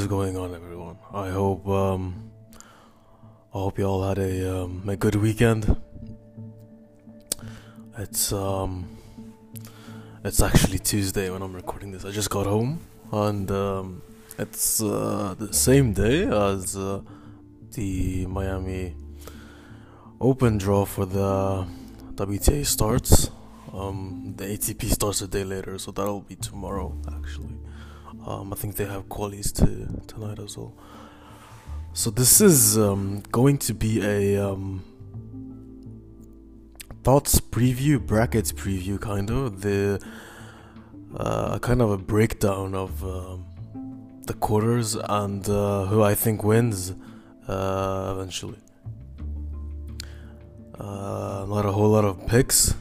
is going on, everyone? I hope um, I hope you all had a um, a good weekend. It's um, it's actually Tuesday when I'm recording this. I just got home, and um, it's uh, the same day as uh, the Miami Open draw for the WTA starts. Um, the ATP starts a day later, so that'll be tomorrow, actually. Um, I think they have qualies to tonight as well. So this is um, going to be a um, thoughts preview, brackets preview, kind of the uh, kind of a breakdown of um, the quarters and uh, who I think wins uh, eventually. Uh, not a whole lot of picks,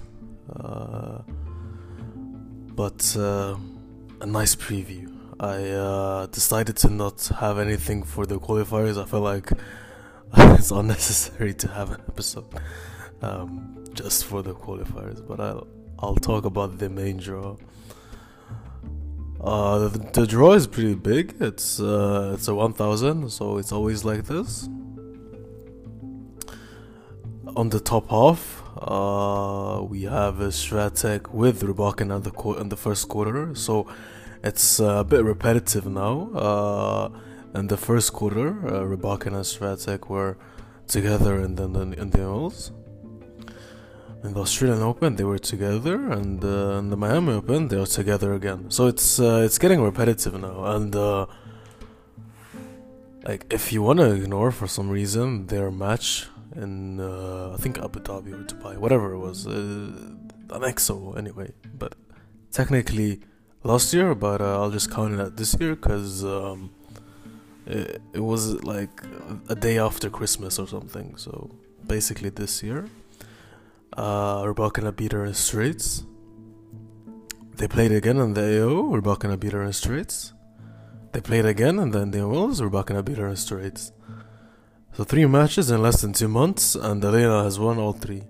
uh, but a nice preview. I uh, decided to not have anything for the qualifiers. I felt like it's unnecessary to have an episode um, just for the qualifiers, but I'll I'll talk about the main draw. Uh, the, the draw is pretty big. It's uh, it's a 1000, so it's always like this. On the top half, uh, we have a with Rybakina in the in the first quarter. So it's uh, a bit repetitive now. Uh, in the first quarter, uh, and Swiatek were together in the, in the Wells. In the Australian Open, they were together, and uh, in the Miami Open, they are together again. So it's uh, it's getting repetitive now, and uh, like if you want to ignore for some reason their match in uh, I think Abu Dhabi or Dubai, whatever it was, uh, an EXO anyway. But technically last year, but uh, I'll just count it at this year because um, it, it was like a day after Christmas or something. So basically this year, uh, Rybakina beat her in straights. They played again in the AO. Rybakina beat her in straights. They played again, and then the Wells. Rybakina beat her in straights. So three matches in less than two months, and Elena has won all three.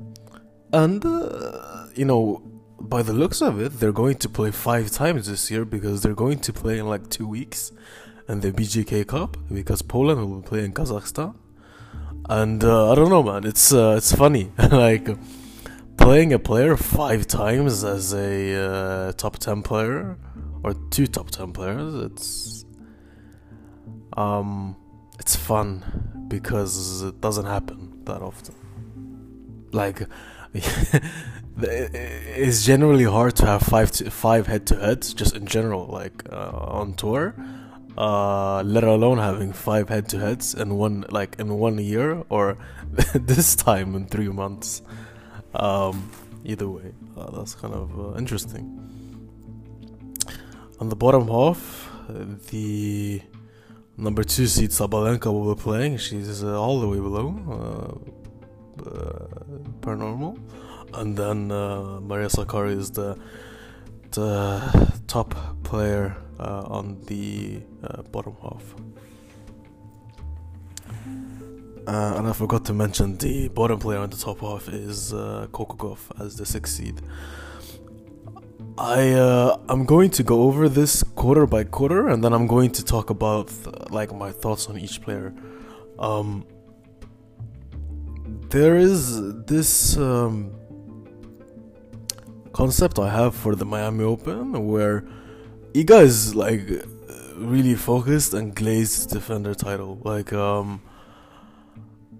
And uh, you know, by the looks of it, they're going to play five times this year because they're going to play in like two weeks, and the BJK Cup because Poland will play in Kazakhstan. And uh, I don't know, man. It's uh, it's funny, like playing a player five times as a uh, top ten player or two top ten players. It's um, it's fun because it doesn't happen that often. Like it's generally hard to have five to five head to heads just in general like uh, on tour. Uh, let alone having five head to heads in one like in one year or this time in three months. Um, either way uh, that's kind of uh, interesting. On the bottom half the number two seed Sabalenka will be playing. She's uh, all the way below uh, per normal and then uh, Maria Sakkari is the the top player uh, on the uh, bottom half. Uh, and I forgot to mention the bottom player on the top half is uh, as the sixth seed. I uh, I'm going to go over this quarter by quarter, and then I'm going to talk about like my thoughts on each player. Um, there is this um, concept I have for the Miami Open where Iga is like really focused and glazed defender title. Like um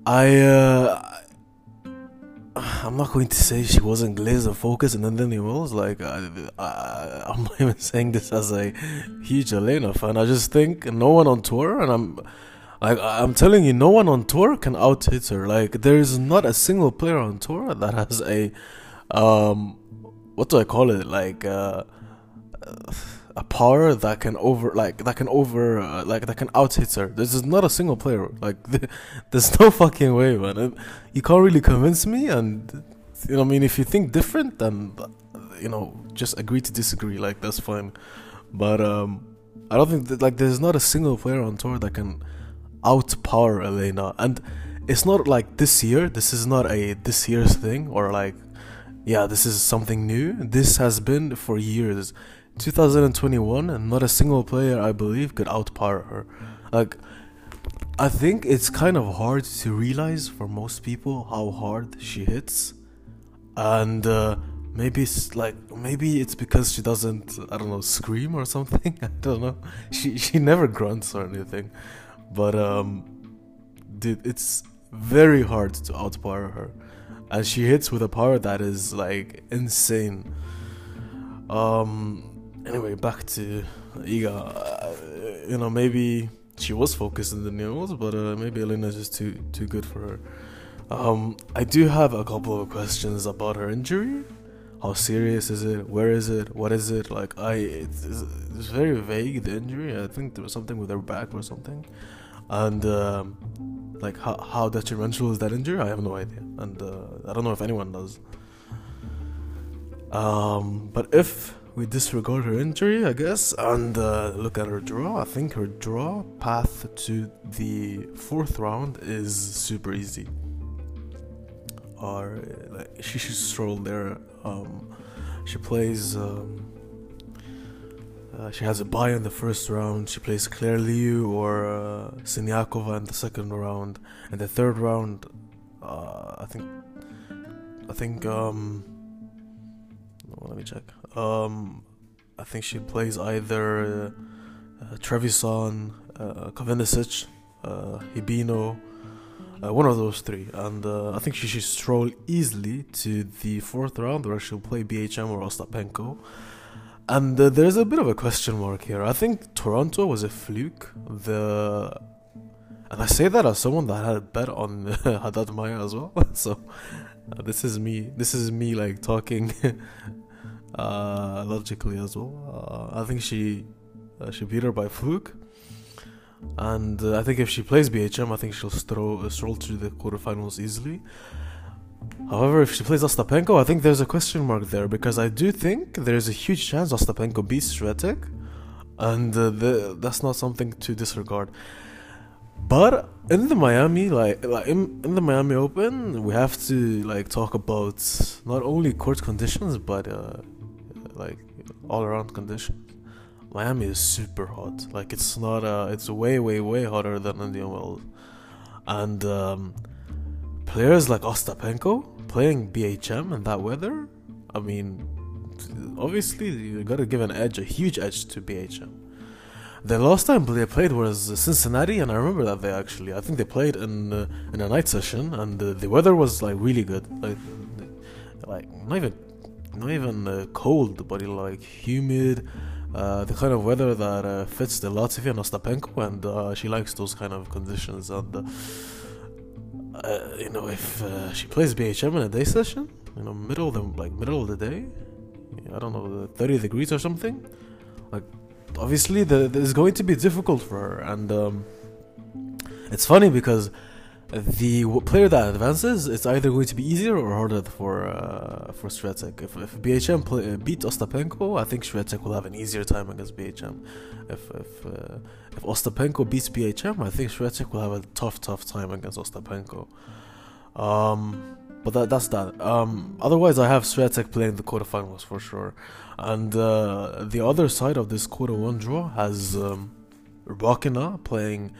I uh I'm not going to say she wasn't glazed and focused and then Lily was like I, I, I'm not even saying this as a huge Elena fan. I just think no one on tour and I'm like I'm telling you, no one on tour can out hit her. Like there is not a single player on tour that has a um what do I call it? Like uh, a power that can over like that can over uh, like that can out hit her. This is not a single player. Like there's no fucking way, man. You can't really convince me. And you know, I mean, if you think different, then you know, just agree to disagree. Like that's fine. But um, I don't think that like there's not a single player on tour that can outpower Elena. And it's not like this year. This is not a this year's thing or like yeah, this is something new. This has been for years. 2021, and not a single player, I believe, could outpower her. Like, I think it's kind of hard to realize for most people how hard she hits, and uh, maybe it's like maybe it's because she doesn't, I don't know, scream or something. I don't know. She she never grunts or anything, but um, dude, it's very hard to outpower her, and she hits with a power that is like insane. Um. Anyway, back to Iga. Uh, you know, maybe she was focused in the news, but uh, maybe Elena's just too too good for her. Um, I do have a couple of questions about her injury. How serious is it? Where is it? What is it? Like, I it's, it's very vague the injury. I think there was something with her back or something, and um, like how how detrimental is that injury? I have no idea, and uh, I don't know if anyone does. Um, but if we disregard her injury, I guess, and uh, look at her draw. I think her draw path to the fourth round is super easy. Or like she should stroll there. Um, she plays. Um, uh, she has a bye in the first round. She plays Claire Liu or uh, in the second round. In the third round, uh, I think. I think. Um, let me check. Um, I think she plays either uh, Trevisan, uh, Kavendicic, uh, Hibino, uh, one of those three. And uh, I think she should stroll easily to the fourth round where she'll play BHM or Ostapenko. And uh, there's a bit of a question mark here. I think Toronto was a fluke. The and I say that as someone that had a bet on Haddad Maia as well. so uh, this is me. This is me like talking uh, logically as well. Uh, I think she uh, she beat her by fluke, and uh, I think if she plays BHM, I think she'll stroll stroll to the quarterfinals easily. However, if she plays Ostapenko, I think there's a question mark there because I do think there's a huge chance Ostapenko beats Swiatek, and uh, the, that's not something to disregard. But in the Miami, like, like in, in the Miami Open, we have to like talk about not only court conditions but uh, like all around conditions. Miami is super hot. Like it's not uh it's way way way hotter than Indian Wells. And um, players like Ostapenko playing BHM in that weather, I mean obviously you gotta give an edge, a huge edge to BHM. The last time they played was Cincinnati, and I remember that they actually, I think they played in uh, in a night session, and uh, the weather was like really good, like like not even not even uh, cold, but like humid. Uh, the kind of weather that uh, fits the Latvia Ostapenko, and uh, she likes those kind of conditions. And uh, you know, if uh, she plays BHM in a day session, you know, middle of the like middle of the day, I don't know, thirty degrees or something, like obviously the, the, it's going to be difficult for her. And um, it's funny because the player that advances, it's either going to be easier or harder for uh, for Swiatek. If, if BHM play, uh, beat Ostapenko, I think Swiatek will have an easier time against BHM. If if uh, if Ostapenko beats BHM, I think Swiatek will have a tough tough time against Ostapenko. Um, but that that's that. Um, otherwise, I have Swiatek playing the quarterfinals for sure. And uh, the other side of this quarter one draw has um, playing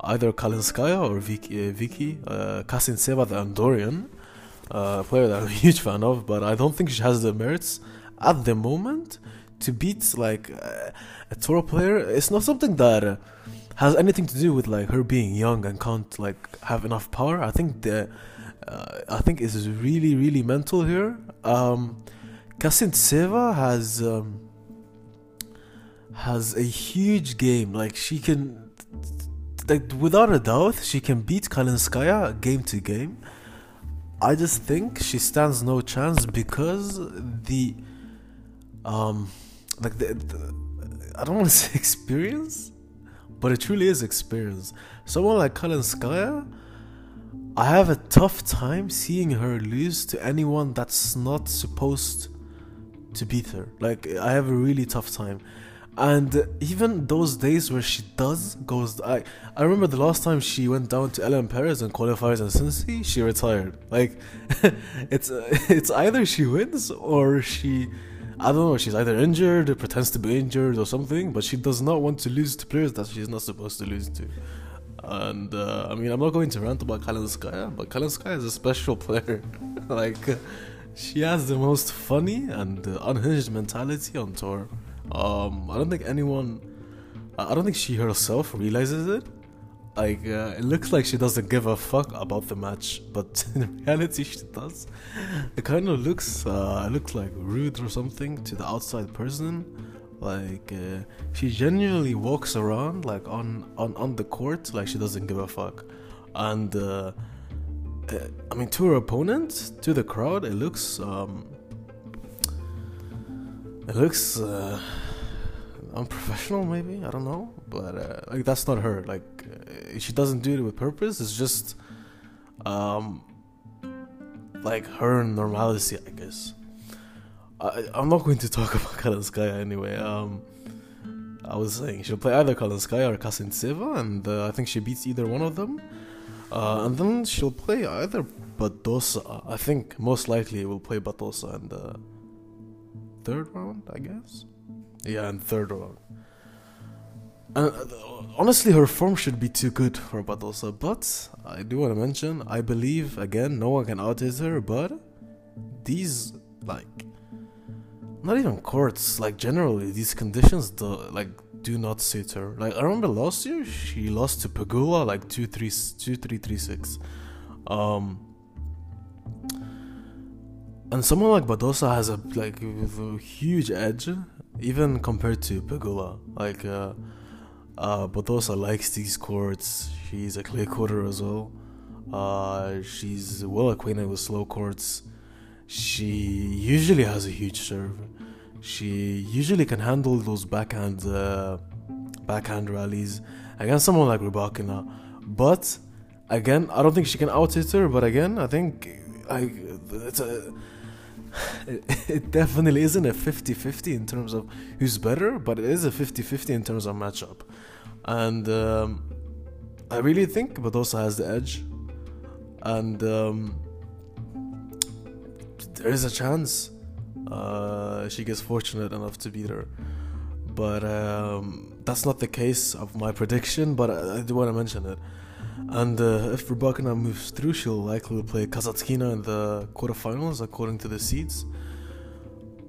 either Kalinskaya or Vicky, uh, Vicky uh, Kasintseva, the Andorian, uh, player that I'm a huge fan of, but I don't think she has the merits at the moment to beat like uh, a Toro player. It's not something that uh, has anything to do with like her being young and can't like have enough power. I think the uh, I think it's really really mental here. Um, has um, has a huge game. Like she can like without a doubt, she can beat Kalinskaya game to game. I just think she stands no chance because the um like the, the I don't want to say experience, but it truly is experience. Someone like Kalinskaya, I have a tough time seeing her lose to anyone that's not supposed to beat her. Like I have a really tough time and even those days where she does goes I I remember the last time she went down to Ellen Perez and qualifiers in Cincy, she retired. Like it's it's either she wins or she I don't know. She's either injured, or pretends to be injured, or something. But she does not want to lose to players that she's not supposed to lose to. And uh, I mean, I'm not going to rant about Kalinskaya, but Kalinskaya is a special player. like, she has the most funny and unhinged mentality on tour. Um, I don't think anyone, I don't think she herself realizes it. Like, uh, it looks like she doesn't give a fuck about the match, but in reality, she does. It kind of looks, uh, looks like rude or something to the outside person. Like uh, she genuinely walks around like on, on on the court like she doesn't give a fuck. And uh, uh, i mean to her opponent to the crowd it looks um it looks uh, unprofessional maybe? I don't know but uh, like that's not her like uh, she doesn't do it with purpose it's just um like her normalcy i guess I, I'm not going to talk about Kalinskaya anyway. Um, I was saying she'll play either Kalinskaya or Kasintseva, and uh, I think she beats either one of them. Uh, and then she'll play either Badosa. I think most likely will play Badosa in the third round, I guess. Yeah, in third round. Uh, honestly, her form should be too good for Badosa, but I do want to mention, I believe again, no one can out her, but these like not even courts like generally these conditions do like do not suit her. Like i remember last year she lost to pegula like 2 3 2 3 3 6 um and someone like badosa has a like a huge edge even compared to pegula. Like uh uh also likes these courts she's a clay courter as well uh she's well acquainted with slow courts she usually has a huge serve she usually can handle those backhand uh, backhand rallies against someone like Rybakina. But again, I don't think she can out hit her. But again, I think it's a it definitely isn't a 50-50 in terms of who's better, but it is a 50-50 in terms of matchup. And um, I really think Badosa has the edge. And um, there is a chance uh, she gets fortunate enough to beat her. But um, that's not the case of my prediction, but I, I do want to mention it. And uh, if Rybakina moves through, she'll likely play Kasatkina in the quarterfinals, according to the seeds.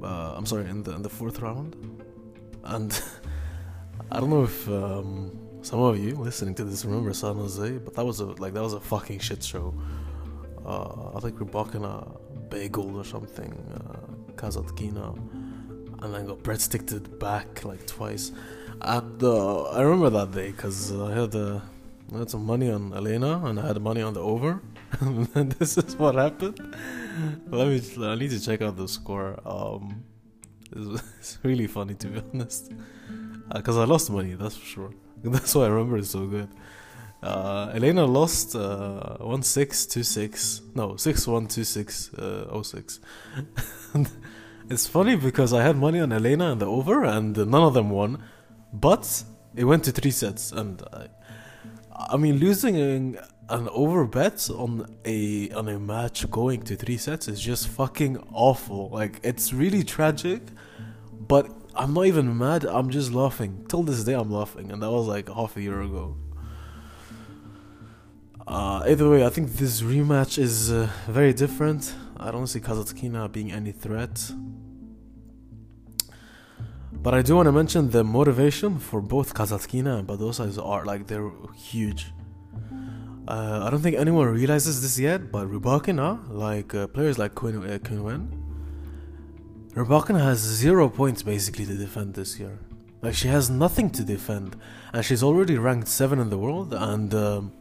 Uh, I'm sorry, in the in the fourth round. And I don't know if um, some of you listening to this remember San Jose, but that was a like that was a fucking shit show. Uh, I think we're booking a bagel or something. Uh, Kasatkina, and then got breadsticked back like twice. At the I remember that day because I had uh, I had some money on Elena and I had money on the over, and this is what happened. Let me. I need to check out the score. Um, it's, it's really funny to be honest, because uh, I lost money. That's for sure. That's why I remember it so good. Uh, Elena lost uh, 1 6 2 6. No, 6 1 2 6 uh, 06. it's funny because I had money on Elena and the over, and none of them won. But it went to three sets. And I, I mean, losing an over bet on a on a match going to three sets is just fucking awful. Like, it's really tragic. But I'm not even mad. I'm just laughing. Till this day, I'm laughing. And that was like half a year ago. Uh, either way, I think this rematch is uh, very different. I don't see Kasatkina being any threat. But I do want to mention the motivation for both Kasatkina and Badosa is art. Like, they're huge. Uh, I don't think anyone realizes this yet, but Rybakina, like uh, players like Quinn, uh, Rybakina has zero points basically to defend this year. Like, she has nothing to defend. And she's already ranked 7 in the world, and. Um,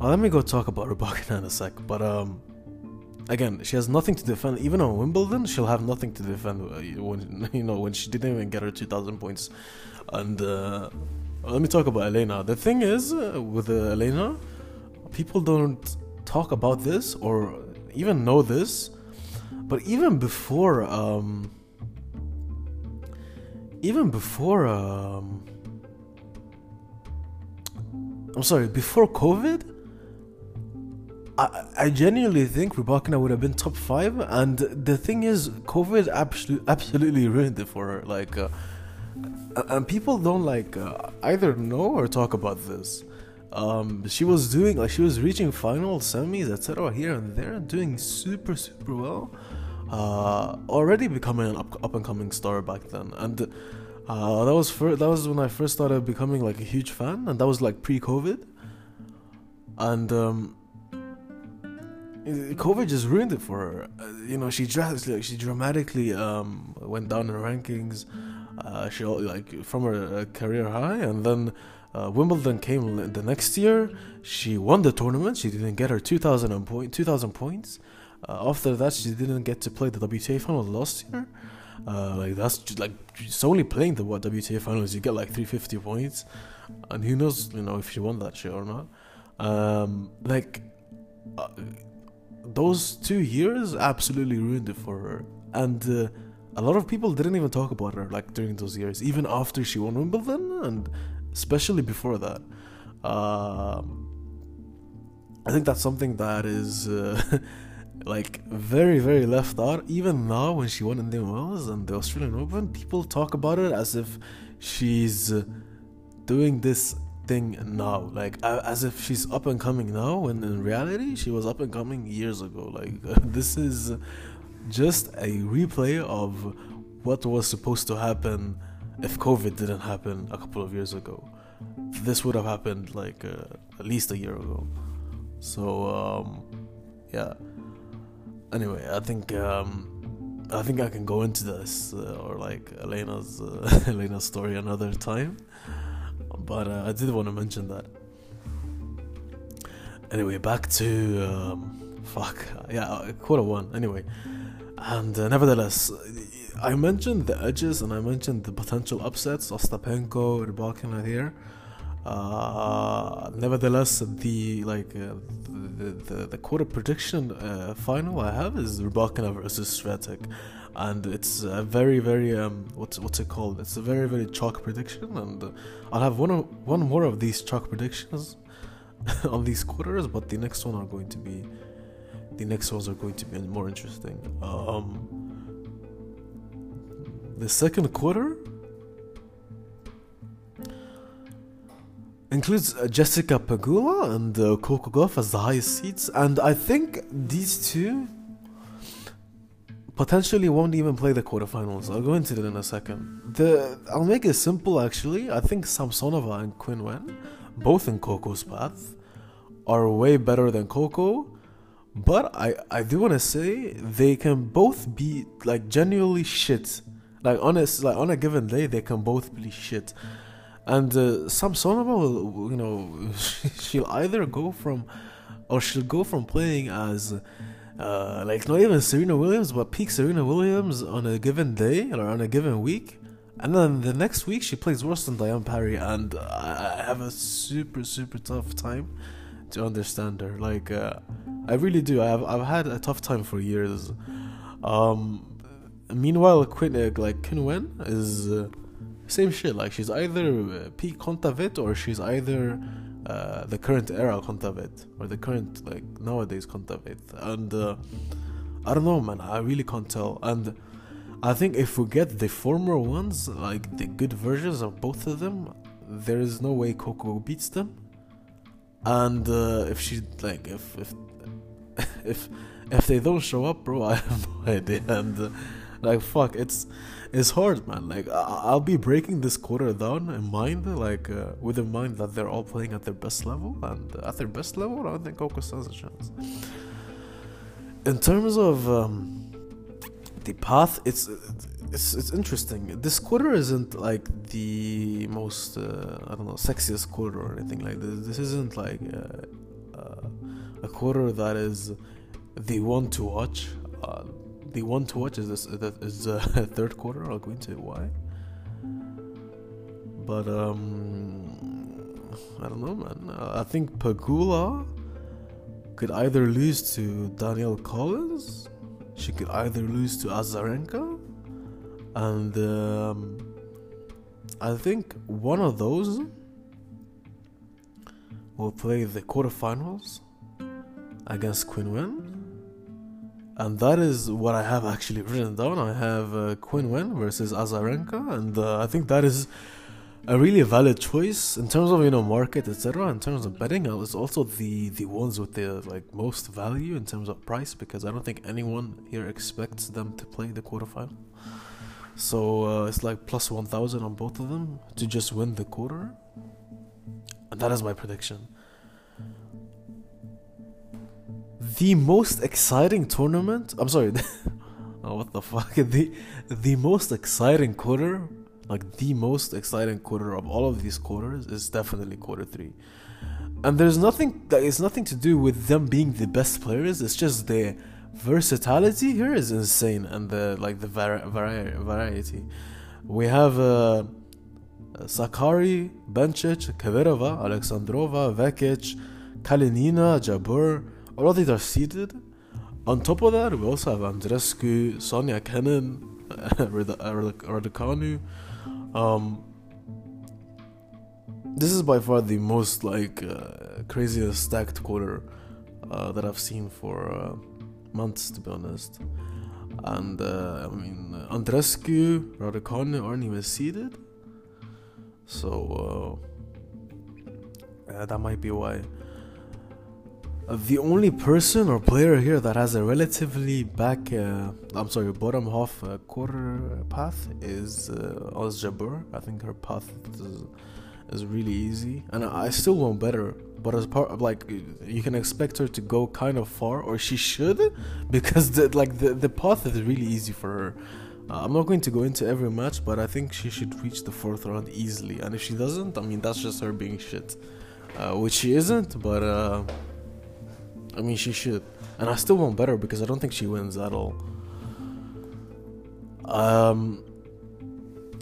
uh, let me go talk about Rybakina in a sec. But um, again, she has nothing to defend. Even on Wimbledon, she'll have nothing to defend uh, when you know when she didn't even get her two thousand points. And uh, let me talk about Elena. The thing is uh, with uh, Elena, people don't talk about this or even know this. But even before, um, even before, um, I'm sorry, before COVID I, I genuinely think Rybakina would have been top five, and the thing is, COVID absolutely absolutely ruined it for her. Like, uh, and people don't like uh, either know or talk about this. Um, she was doing like she was reaching finals, semis, etc. here and there, doing super super well. Uh, already becoming an up, up and coming star back then, and uh, that was fir- that was when I first started becoming like a huge fan, and that was like pre-COVID, and um, COVID just ruined it for her. Uh, you know, she drastically, like, she dramatically um, went down in rankings. Uh, she like from her uh, career high, and then uh, Wimbledon came the next year. She won the tournament. She didn't get her 2,000 point, 2,000 points. Uh, after that, she didn't get to play the WTA final last year. Uh, like that's just, like she's only playing the what WTA finals. You get like 350 points, and who knows, you know, if she won that shit or not. Um, like uh, those two years absolutely ruined it for her, and uh, a lot of people didn't even talk about her like during those years, even after she won Wimbledon and especially before that. Um, I think that's something that is uh, like very, very left out. Even now, when she won Indian Wells and the Australian Open, people talk about it as if she's doing this thing now, like as if she's up and coming now. When in reality, she was up and coming years ago. Like this is just a replay of what was supposed to happen if COVID didn't happen a couple of years ago. This would have happened like uh, at least a year ago. So um, yeah. Anyway, I think um, I think I can go into this uh, or like Elena's uh, Elena's story another time. But uh, I did want to mention that. Anyway, back to um, fuck yeah, quarter one. Anyway, and uh, nevertheless, I mentioned the edges and I mentioned the potential upsets. Ostapenko, Rybakina here. Uh, nevertheless, the like uh, the, the the quarter prediction uh, final I have is Rybakina versus Swiatek, and it's a very very um what's what's it called? It's a very very chalk prediction, and I'll have one of, one more of these chalk predictions on these quarters, but the next one are going to be the next ones are going to be more interesting. Um, the second quarter includes uh, Jessica Pegula and uh, Coco Gauff as the highest seeds, and I think these two potentially won't even play the quarterfinals. I'll go into that in a second. The I'll make it simple actually. I think Samsonova and Quinn Wen, both in Coco's path, are way better than Coco but I, I do want to say they can both be like genuinely shit. Like honest, like on a given day, they can both be shit. And uh, Samsonova will, you know, she'll either go from, or she'll go from playing as, uh, like not even Serena Williams, but peak Serena Williams on a given day or on a given week, and then the next week she plays worse than Diane Parry, and I have a super super tough time to understand her. Like, uh, I really do. I've I've had a tough time for years. Um, meanwhile, Quinn uh, like Qin is uh, same shit. Like she's either uh, peak Kontaveit or she's either uh, the current era Kontaveit or the current like nowadays Kontaveit. And uh, I don't know, man. I really can't tell. And I think if we get the former ones, like the good versions of both of them, there is no way Coco beats them and uh, if she like if if if if they don't show up, bro, I have no idea. And uh, like fuck, it's it's hard, man. Like I- will be breaking this quarter down in mind, like uh, with in mind that they're all playing at their best level, and at their best level, I don't think Coco stands a chance. In terms of um, the path, it's it's it's interesting. This quarter isn't like the most uh, I don't know sexiest quarter or anything like this. This isn't like uh, uh, a quarter that is the one to watch. Uh, the one to watch is this is the third quarter. I'll go into why. But um, I don't know, man. I think Pegula could either lose to Danielle Collins. She could either lose to Azarenka and um, I think one of those will play the quarterfinals, against Queen Wen. And that is what I have actually written down. I have uh, Queen Wen versus Azarenka, and uh, I think that is a really valid choice in terms of you know market etc. In terms of betting, I was also the the ones with the like most value in terms of price because I don't think anyone here expects them to play the quarterfinal. So uh, it's like plus one thousand on both of them to just win the quarter, and that is my prediction. The most exciting tournament. I'm sorry. oh, what the fuck? The the most exciting quarter like the most exciting quarter of all of these quarters is definitely quarter three. And there's nothing that is nothing to do with them being the best players. It's just the versatility here is insane, and the like the vari- vari- variety. We have uh, Sakkari, Bencic, Kvitova, Alexandrova, Vekic, Kalinina, Jabeur. All of these are seeded. On top of that, we also have Andreescu, Sonia Kenin, Raducanu, um, this is by far the most like uh, craziest stacked quarter uh, that I've seen for uh, months, to be honest. And uh, I mean, Andreescu, Raducanu aren't even seeded, so uh, that might be why. The only person or player here that has a relatively back, uh, I'm sorry, bottom half uh, quarter path is uh, Ons Jabeur. I think her path is, is really easy, and I still want better. But as part of like, you can expect her to go kind of far, or she should, because the, like the the path is really easy for her. Uh, I'm not going to go into every match, but I think she should reach the fourth round easily. And if she doesn't, I mean that's just her being shit, uh, which she isn't. But uh, I mean, she should. And I still want better because I don't think she wins at all. Um,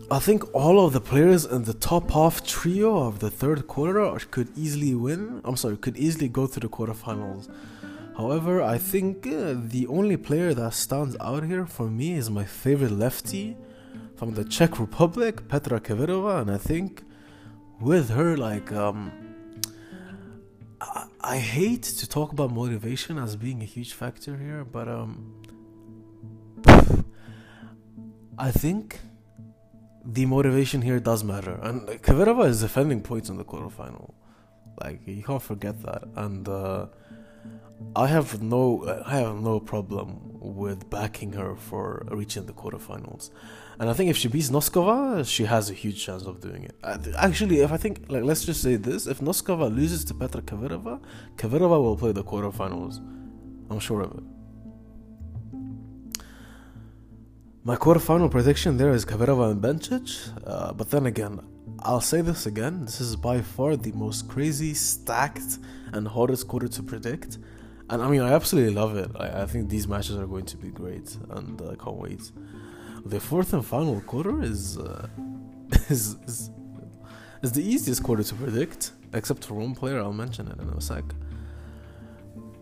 I think all of the players in the top half trio of the third quarter could easily win. I'm sorry, could easily go to the quarterfinals. However, I think uh, the only player that stands out here for me is my favorite lefty from the Czech Republic, Petra Kvitova, and I think with her like um, I, hate to talk about motivation as being a huge factor here, but um, I think the motivation here does matter. And Kvitova is defending points in the quarterfinal. Like you can't forget that. And uh, I have no, I have no problem with backing her for reaching the quarterfinals. And I think if she beats Noskova, she has a huge chance of doing it. Actually, if I think, like, let's just say this: if Noskova loses to Petra Kvitova, Kvitova will play the quarterfinals. I'm sure of it. My quarterfinal prediction there is Kvitova and Bencic, uh, but then again, I'll say this again: this is by far the most crazy, stacked, and hardest quarter to predict. And I mean, I absolutely love it. I, I think these matches are going to be great, and I can't wait. The fourth and final quarter is, uh, is, is is the easiest quarter to predict, except for one player. I'll mention it in a sec.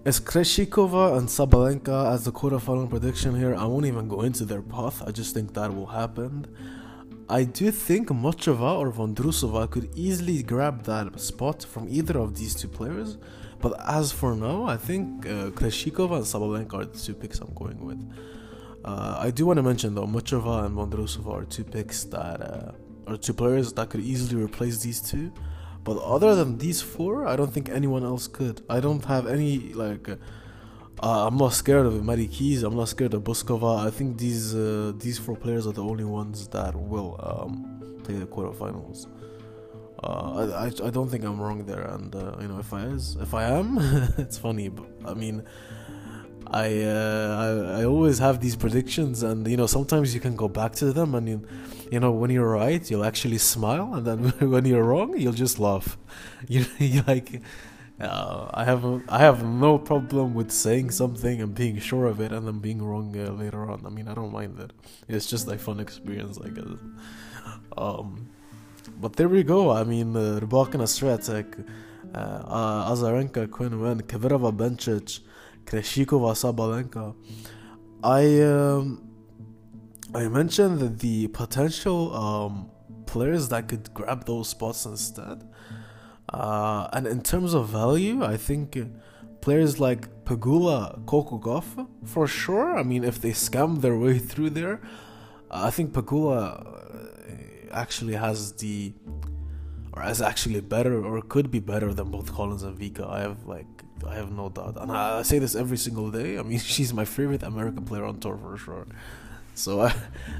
It's Krejcikova and Sabalenka as the quarterfinal prediction here. I won't even go into their path. I just think that will happen. I do think Muchova or Vondrousova could easily grab that spot from either of these two players. But as for now, I think uh, Krejcikova and Sabalenka are the two picks I'm going with. Uh, I do want to mention though, Muchova and Vondrousova are two picks that uh, are two players that could easily replace these two. But other than these four, I don't think anyone else could. I don't have any like. Uh, I'm not scared of Maddie Keys. I'm not scared of Bouzkova. I think these uh, these four players are the only ones that will um, play the quarterfinals. Uh, I, I, I don't think I'm wrong there, and uh, you know if I is if I am, it's funny. But I mean, I, uh, I I always have these predictions, and you know sometimes you can go back to them, and you, you know when you're right, you'll actually smile, and then when you're wrong, you'll just laugh. You like. Uh, I have I have no problem with saying something and being sure of it, and then being wrong uh, later on. I mean, I don't mind that. It's just a fun experience, I guess. Um, but there we go. I mean, uh, Rybakina Swiatek, uh, uh, Azarenka, Quinn Wen, Kvitova Bencic, Krejcikova Sabalenka. I um, I mentioned that the potential um, players that could grab those spots instead. Uh, and in terms of value, I think players like Pegula Gauff, for sure. I mean, if they scam their way through there, I think Pegula uh, actually has the, or is actually better, or could be better than both Collins and Vika. I have like, I have no doubt, and I, I say this every single day. I mean, she's my favorite American player on tour for sure. So I,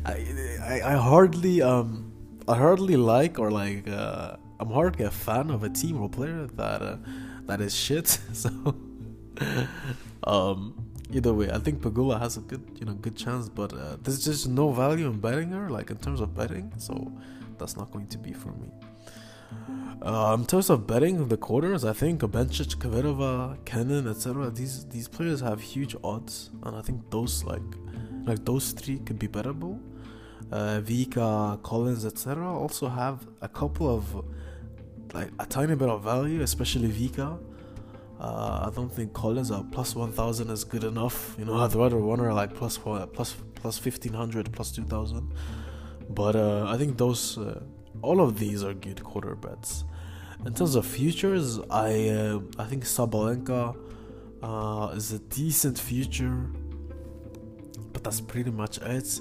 I, I hardly um, I hardly like or like uh, I'm hardly a fan of a team or player that uh, that is shit. So um, either way, I think Pegula has a good you know good chance, but uh, there's just no value in betting her like in terms of betting. So that's not going to be for me. Uh, in terms of betting the quarters, I think Bencic, Kvitova, Kenin, etc. These these players have huge odds, and I think those like like those three could be bettable. Uh, Vika, Collins, etc. also have a couple of like a tiny bit of value, especially Vika. Uh, I don't think Collins at plus one thousand is good enough. You know, I'd rather one or like four, plus plus plus fifteen hundred, plus two thousand. But uh, I think those uh, all of these are good quarter bets. In terms of futures, I uh, I think Sabalenka uh, is a decent future but that's pretty much it.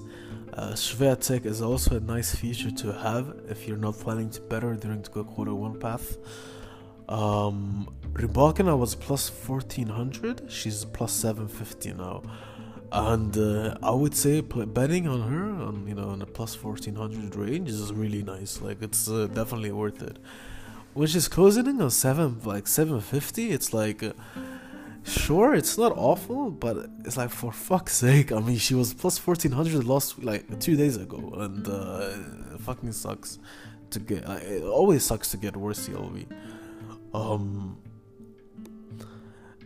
Uh, is also a nice feature to have if you're not planning to better during the quarter one path. Um, Rybakina was plus 1400, she's plus 750 now. And uh, I would say betting on her on you know in a plus 1400 range is really nice. Like it's uh, definitely worth it. Which is closing in on seven like 750. It's like uh, sure it's not awful but it's like for fuck's sake i mean she was plus 1400 last like two days ago and uh, it fucking sucks to get uh, it always sucks to get worse clv um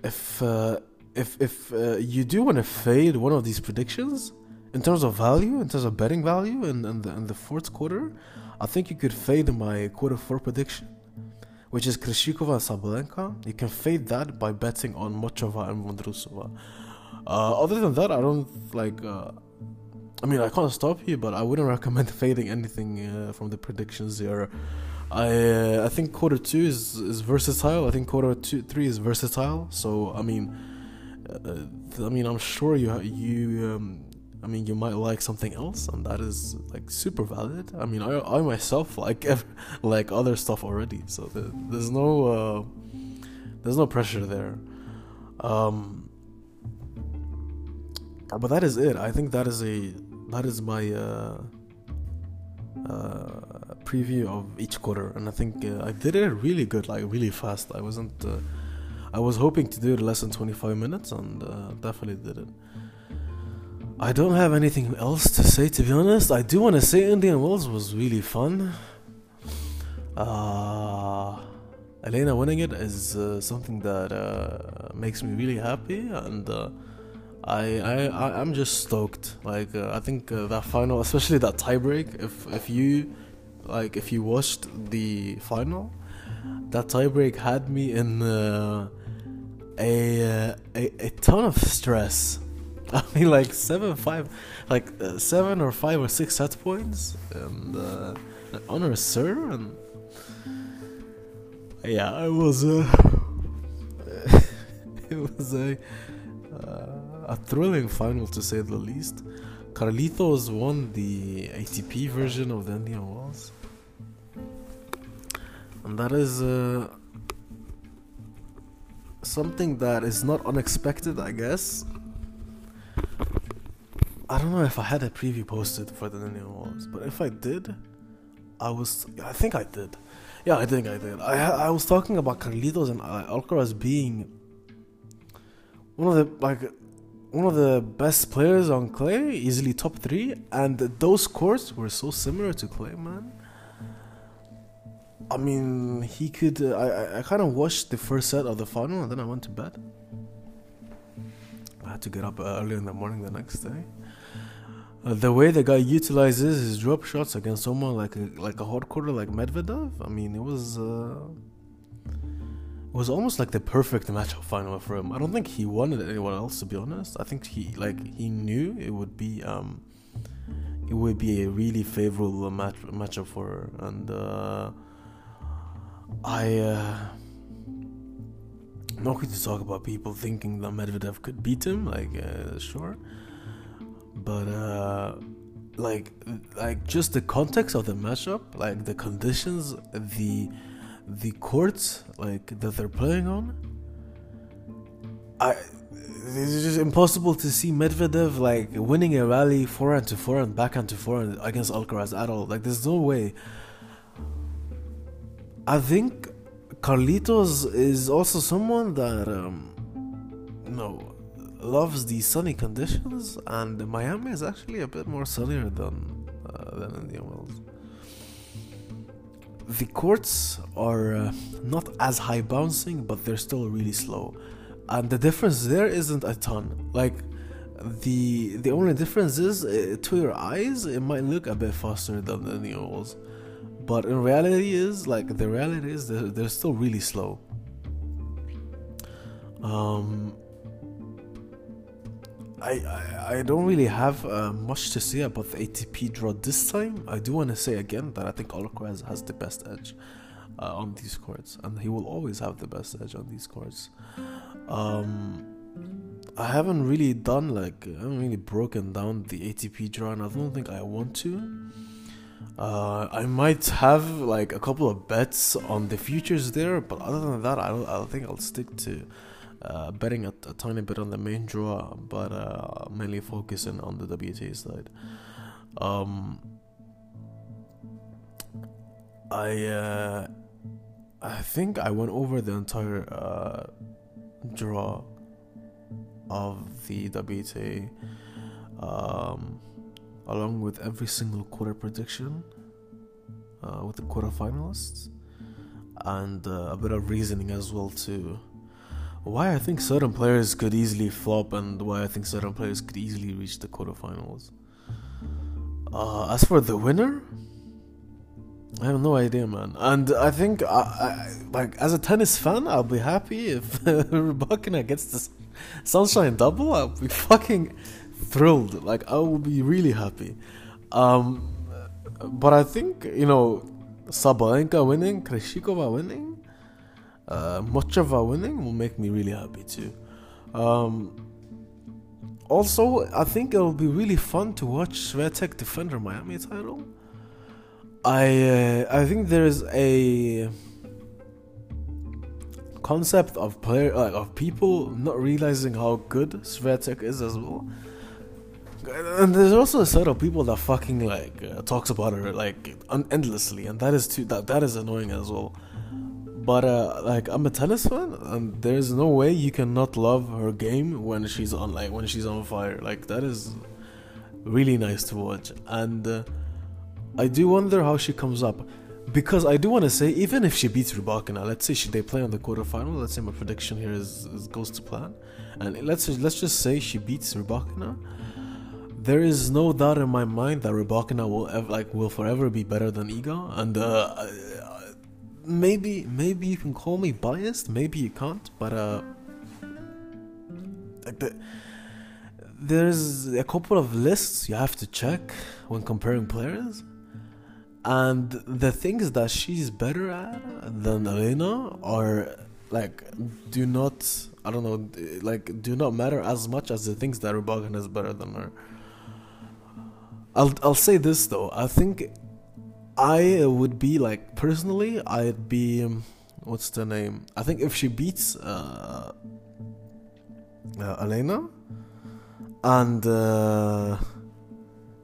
if uh, if if uh, you do want to fade one of these predictions in terms of value in terms of betting value in, in the in the fourth quarter i think you could fade my quarter four prediction which is Krejcikova and Sabalenka. You can fade that by betting on Muchova and Vondrousova. Uh, other than that, I don't like. Uh, I mean, I can't stop you, but I wouldn't recommend fading anything uh, from the predictions here. I uh, I think quarter two is is versatile. I think quarter two three is versatile. So I mean, uh, I mean, I'm sure you you um, I mean, you might like something else, and that is like super valid. I mean, I, I myself like like other stuff already, so the, there's no uh, there's no pressure there. Um, but that is it. I think that is a that is my uh, uh, preview of each quarter, and I think uh, I did it really good, like really fast. I wasn't. Uh, I was hoping to do it less than 25 minutes, and uh, definitely did it. I don't have anything else to say to be honest. I do want to say Indian Wells was really fun. Uh, Elena winning it is uh, something that uh, makes me really happy, and uh, I, I I'm just stoked. Like uh, I think uh, that final, especially that tiebreak. If if you like if you watched the final, that tiebreak had me in a, a a ton of stress I mean, like seven, five, like uh, seven or five or six set points, and uh, honor sir, and yeah, it was uh, it was a uh, a thrilling final to say the least. Carlitos won the ATP version of the Indian Wells, and that is uh, something that is not unexpected, I guess. I don't know if I had a preview posted for the Indian Wells, but if I did, I was. I think I did. Yeah, I think I did. I I was talking about Carlitos and Alcaraz being one of the like one of the best players on clay, easily top three, and those courts were so similar to clay, man. I mean, he could. Uh, I I kind of watched the first set of the final, and then I went to bed. I had to get up early in the morning the next day. Uh, the way the guy utilizes his drop shots against someone like a, like a hard courter like Medvedev, I mean, it was uh, it was almost like the perfect matchup final for him. I don't think he wanted anyone else to be honest. I think he like he knew it would be um it would be a really favorable match matchup for her, and uh, I. Uh, not going to talk about people thinking that Medvedev could beat him, like, uh, sure. But, uh, like, like just the context of the matchup, like the conditions, the the courts, like that they're playing on. I, it's just impossible to see Medvedev like winning a rally forehand to forehand, backhand to forehand against Alcaraz at all. Like, there's no way. I think Carlitos is also someone that um, loves the sunny conditions, and Miami is actually a bit more sunnier than uh, than Indian Wells. The courts are uh, not as high bouncing, but they're still really slow, and the difference there isn't a ton. Like the the only difference is uh, to your eyes, it might look a bit faster than the Indian Wells but in reality is like the reality is they're, they're still really slow um I, I, I don't really have uh, much to say about the ATP draw this time. I do want to say again that I think Alcaraz has the best edge uh, on these courts, and he will always have the best edge on these courts. Um, I haven't really done like I haven't really broken down the ATP draw, and I don't think I want to. Uh, I might have like a couple of bets on the futures there, but other than that, I. I think I'll stick to uh, betting a, a, tiny bit on the main draw, but uh, mainly focusing on the WTA side. Um, I uh, I think I went over the entire uh, draw of the WTA. Um, along with every single quarter prediction uh, with the quarterfinalists and uh, a bit of reasoning as well to why I think certain players could easily flop and why I think certain players could easily reach the quarterfinals. Uh, as for the winner, I have no idea, man. And I think, I, I, like, as a tennis fan, I'll be happy if Rybakina gets the Sunshine Double. I'll be fucking thrilled. Like I will be really happy. Um, but I think you know Sabalenka winning, Krejcikova winning, uh, Muchova winning will make me really happy too. Um, also, I think it'll be really fun to watch Swiatek defend her Miami title. I uh, I think there is a concept of player like of people not realizing how good Swiatek is as well and there's also a set of people that fucking like uh, talks about her like un- endlessly, and that is too that that is annoying as well. But uh, like I'm a tennis fan, and there's no way you cannot love her game when she's on like when she's on fire. Like that is really nice to watch, and uh, I do wonder how she comes up. Because I do want to say, even if she beats Rybakina, let's say she, they play on the quarterfinal. Let's say my prediction here is, is goes to plan, and let's let's just say she beats Rybakina there is no doubt in my mind that Rybakina will ever, like will forever be better than Iga, and uh, maybe maybe you can call me biased, maybe you can't, but uh, like the, there's a couple of lists you have to check when comparing players, and the things that she's better at than Elena are like do not I don't know like do not matter as much as the things that Rybakina is better than her. I'll I'll say this though. I think I would be like personally, I'd be um, what's the name? I think if she beats uh, uh, Elena and uh,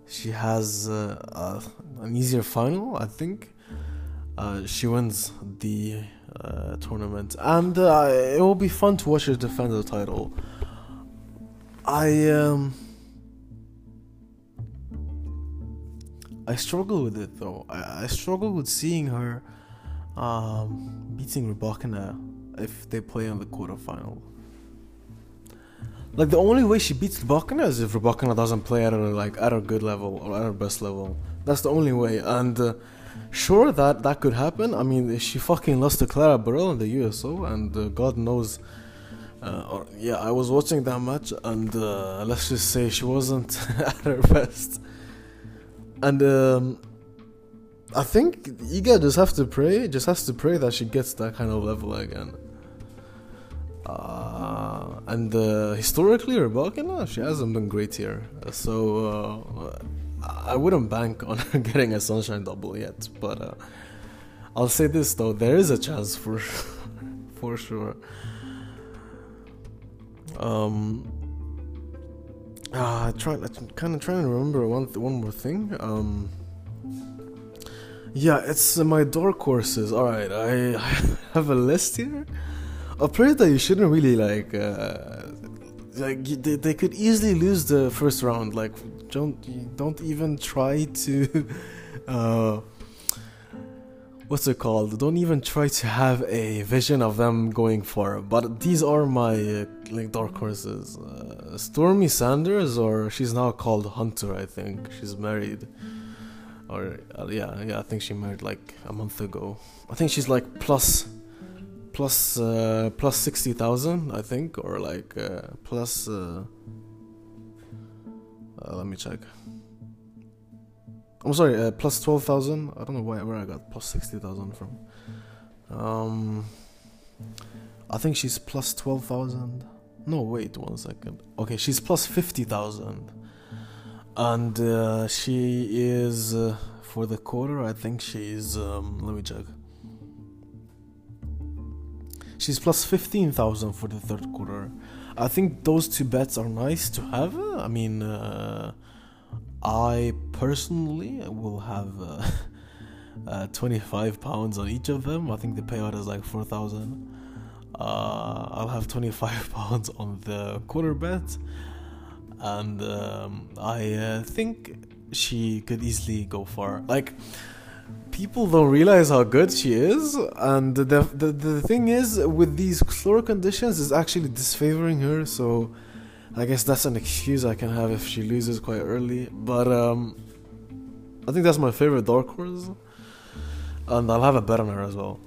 she has uh, an easier final, I think uh, she wins the uh, tournament, and it will be fun to watch her defend the title. I um I struggle with it though. I, I struggle with seeing her um, beating Rybakina if they play in the quarterfinal. Like the only way she beats Rybakina is if Rybakina doesn't play at her like at her good level or at her best level. That's the only way. And uh, sure that that could happen. I mean, she fucking lost to Clara Burel in the USO, and uh, God knows. Uh, or, yeah, I was watching that match, and uh, let's just say she wasn't at her best. And um, I think Iga just have to pray, just has to pray that she gets that kind of level again. Uh, and uh, historically, Rybakina, she hasn't been great here. So uh, I wouldn't bank on her getting a sunshine double yet. But uh, I'll say this though, there is a chance for for sure. Um, uh, try, I'm kind of trying to remember one th- one more thing. Um, yeah, it's uh, my dark horses. All right, I, I have a list here of players that you shouldn't really like. Uh, like they, they could easily lose the first round. Like don't don't even try to. Uh, what's it called? Don't even try to have a vision of them going far. But these are my uh, like dark horses. Uh, Stormy Sanders, or she's now called Hunter. I think she's married or uh, yeah, yeah, I think she married like a month ago. I think she's like plus, plus, uh, plus sixty thousand, I think, or like uh, plus. Uh let me check. I'm sorry, uh, plus twelve thousand. I don't know why where I got plus sixty thousand from. Um, I think she's plus twelve thousand. No, wait one second. Okay, she's plus fifty thousand and uh, she is uh, for the quarter. I think she's. Um, let me check. She's plus fifteen thousand for the third quarter. I think those two bets are nice to have. I mean, uh, I personally will have uh, uh, twenty five pounds on each of them. I think the payout is like four thousand. Uh, I'll have twenty five pounds on the quarter bet and um, I uh, think she could easily go far. Like people don't realize how good she is, and the the the thing is with these floor conditions is actually disfavoring her. So I guess that's an excuse I can have if she loses quite early. But um, I think that's my favorite dark horse, and I'll have a bet on her as well.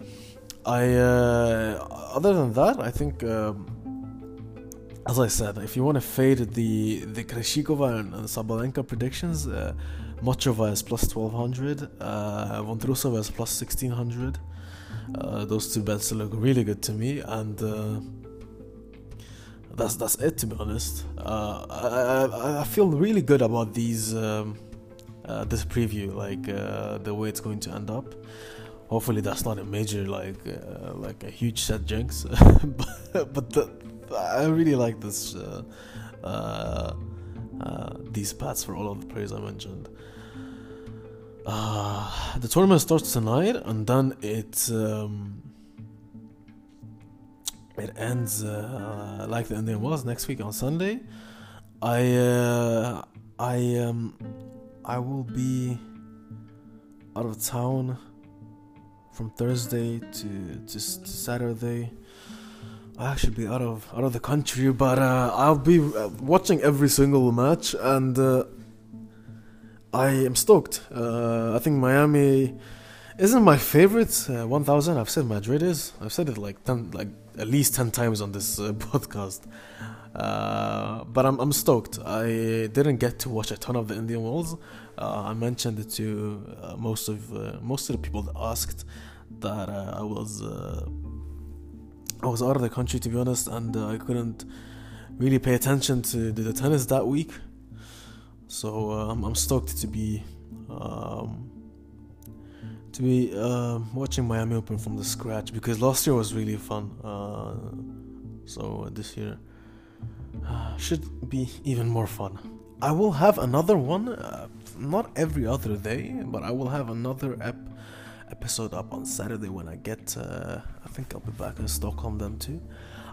I uh, other than that, I think. Um, as I said, if you want to fade the the Krejcikova and, and Sabalenka predictions, uh, Muchova is plus 1200, uh, Vondrousova is plus 1600. Uh, those two bets look really good to me, and uh, that's that's it. To be honest, uh, I, I, I feel really good about these um, uh, this preview, like uh, the way it's going to end up. Hopefully, that's not a major like uh, like a huge set jinx, but, but the, I really like this uh, uh, these paths for all of the players I mentioned. The tournament starts tonight, and then it's. um, it ends uh, like the ending was next week on Sunday. I uh, I um, I will be out of town from Thursday to to, Saturday. I actually be out of out of the country, but uh, I'll be uh, watching every single match, and uh, I am stoked. Uh, I think Miami isn't my favorite. Uh, 1000. I've said Madrid is. I've said it like ten, like at least ten times on this uh, podcast. but I'm I'm stoked. I didn't get to watch a ton of the Indian Wells. I mentioned it to most of most of the people that asked that I was I was out of the country to be honest, and uh, I couldn't really pay attention to the, tennis that week. So uh, I'm, I'm, stoked to be um, to be uh, watching Miami Open from the scratch because last year was really fun. Uh, so this year uh, should be even more fun. I will have another one, uh, not every other day, but I will have another ep episode up on Saturday when I get. Uh, I think I'll be back in Stockholm then too.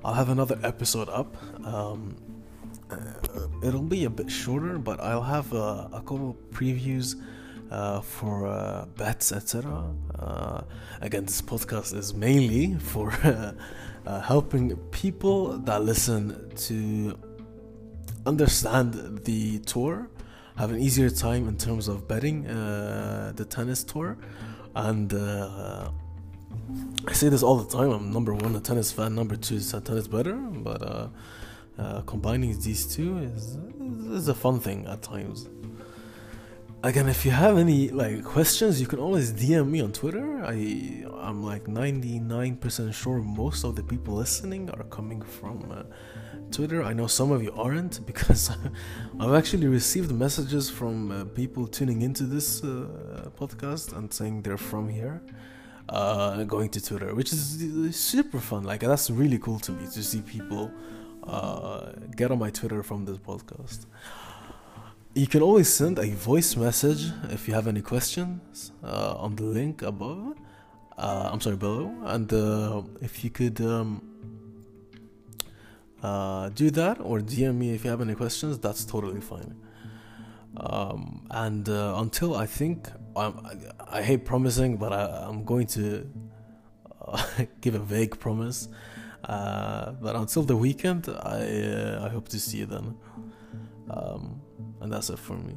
I'll have another episode up. Um, uh, it'll be a bit shorter, but I'll have a couple previews for uh, bets, etc. Uh, again, this podcast is mainly for uh, helping people that listen to understand the tour, have an easier time in terms of betting the tennis tour and uh, I say this all the time. I'm number one a tennis fan. Number two is a tennis better. But uh, uh, combining these two is is a fun thing at times. Again, if you have any like questions, you can always DM me on Twitter. I I'm like 99% sure most of the people listening are coming from uh, Twitter. I know some of you aren't because I've actually received messages from uh, people tuning into this uh, podcast and saying they're from here. Uh, going to Twitter, which is super fun. Like that's really cool to me to see people uh, get on my Twitter from this podcast. You can always send a voice message if you have any questions uh, on the link above. Uh, I'm sorry, below. And uh, if you could um, uh, do that or DM me if you have any questions, that's totally fine. Um, and uh, until I think I, I hate promising, but I, am going to uh, give a vague promise. but until the weekend, I I hope to see you then. Um, and that's it for me.